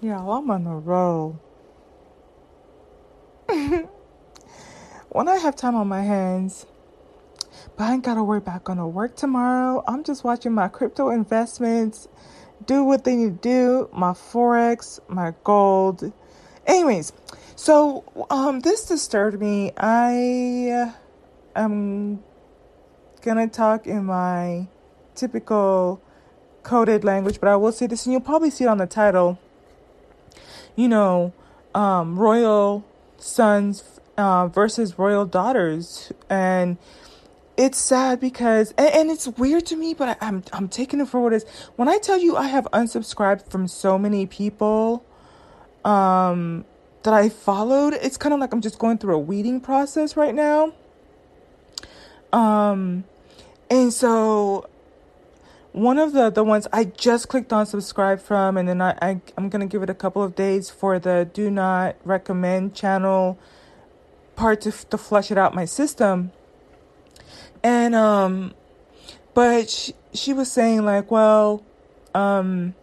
Yeah, I'm on a roll. when I have time on my hands, but I ain't gotta worry about going to work tomorrow. I'm just watching my crypto investments do what they need to do, my forex, my gold. Anyways, so um, this disturbed me. I am gonna talk in my typical coded language, but I will say this, and you'll probably see it on the title. You know, um, royal sons uh, versus royal daughters, and it's sad because, and, and it's weird to me, but I, I'm I'm taking it for what it is. When I tell you I have unsubscribed from so many people, um, that I followed, it's kind of like I'm just going through a weeding process right now. Um, and so one of the the ones I just clicked on subscribe from, and then I, I I'm gonna give it a couple of days for the do not recommend channel part to to flush it out my system. And um, but she, she was saying like, well, um,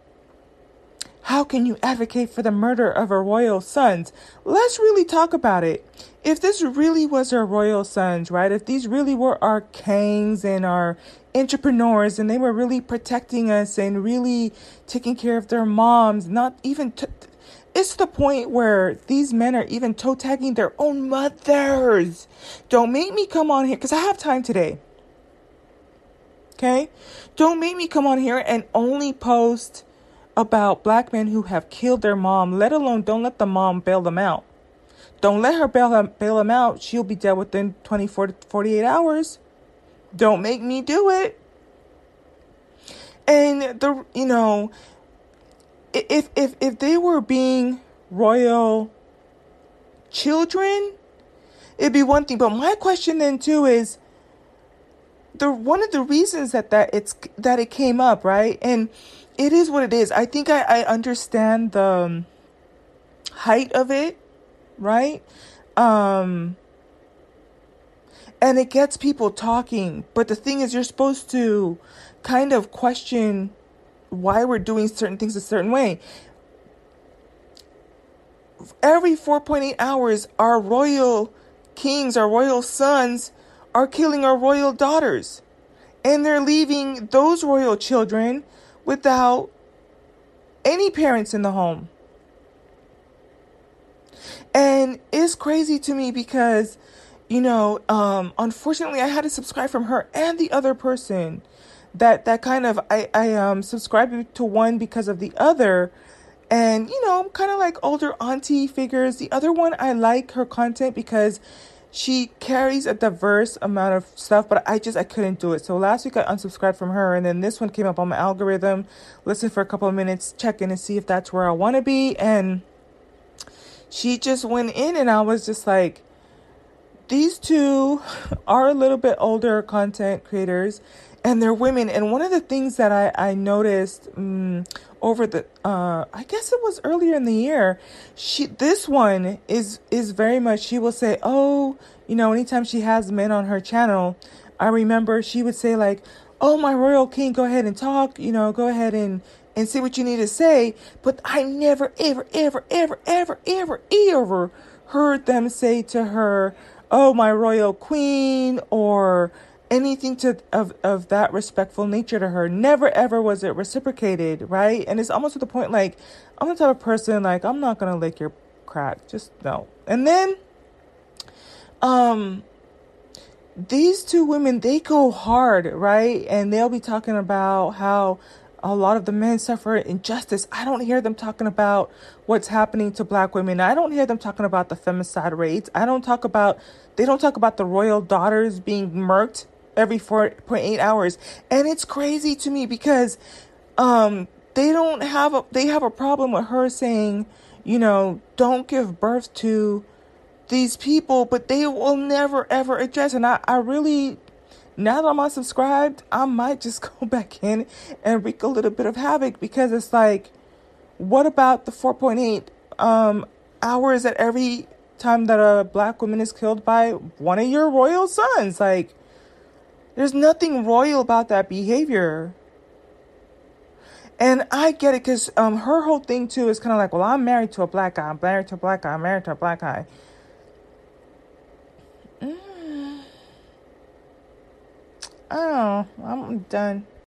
how can you advocate for the murder of her royal sons? Let's really talk about it. If this really was her royal sons, right? If these really were our kings and our entrepreneurs and they were really protecting us and really taking care of their moms, not even t- it's the point where these men are even toe tagging their own mothers. Don't make me come on here because I have time today. Okay? Don't make me come on here and only post about black men who have killed their mom, let alone don't let the mom bail them out. Don't let her bail, them, bail them out. She'll be dead within 24 to 48 hours. Don't make me do it. And the you know, if if if they were being royal children, it'd be one thing. But my question then too is the one of the reasons that that it's that it came up right, and it is what it is. I think I I understand the um, height of it, right? Um and it gets people talking. But the thing is, you're supposed to kind of question why we're doing certain things a certain way. Every 4.8 hours, our royal kings, our royal sons, are killing our royal daughters. And they're leaving those royal children without any parents in the home. And it's crazy to me because you know, um, unfortunately, I had to subscribe from her and the other person. That that kind of I I um subscribed to one because of the other, and you know, I'm kind of like older auntie figures. The other one I like her content because she carries a diverse amount of stuff, but I just I couldn't do it. So last week I unsubscribed from her, and then this one came up on my algorithm. Listen for a couple of minutes, check in and see if that's where I want to be, and she just went in, and I was just like these two are a little bit older content creators and they're women. And one of the things that i, I noticed um, over the uh, i guess it was earlier in the year she this one is is very much she will say oh you know anytime she has men on her channel i remember she would say like oh my royal king go ahead and talk you know go ahead and and say what you need to say but i never ever ever ever ever ever ever heard them say to her oh, my royal queen, or anything to of, of that respectful nature to her. Never ever was it reciprocated, right? And it's almost to the point like I'm the type of person like I'm not gonna lick your crack. Just no. And then um these two women they go hard, right? And they'll be talking about how a lot of the men suffer injustice. I don't hear them talking about what's happening to black women. I don't hear them talking about the femicide rates. I don't talk about they don't talk about the royal daughters being murked every 4.8 hours. And it's crazy to me because um they don't have a they have a problem with her saying, you know, don't give birth to these people, but they will never ever address and I, I really now that I'm unsubscribed, I might just go back in and wreak a little bit of havoc because it's like, what about the 4.8 um, hours at every time that a black woman is killed by one of your royal sons? Like, there's nothing royal about that behavior. And I get it because um, her whole thing too is kind of like, well, I'm married to a black guy. I'm married to a black guy. I'm married to a black guy. Oh, I'm done.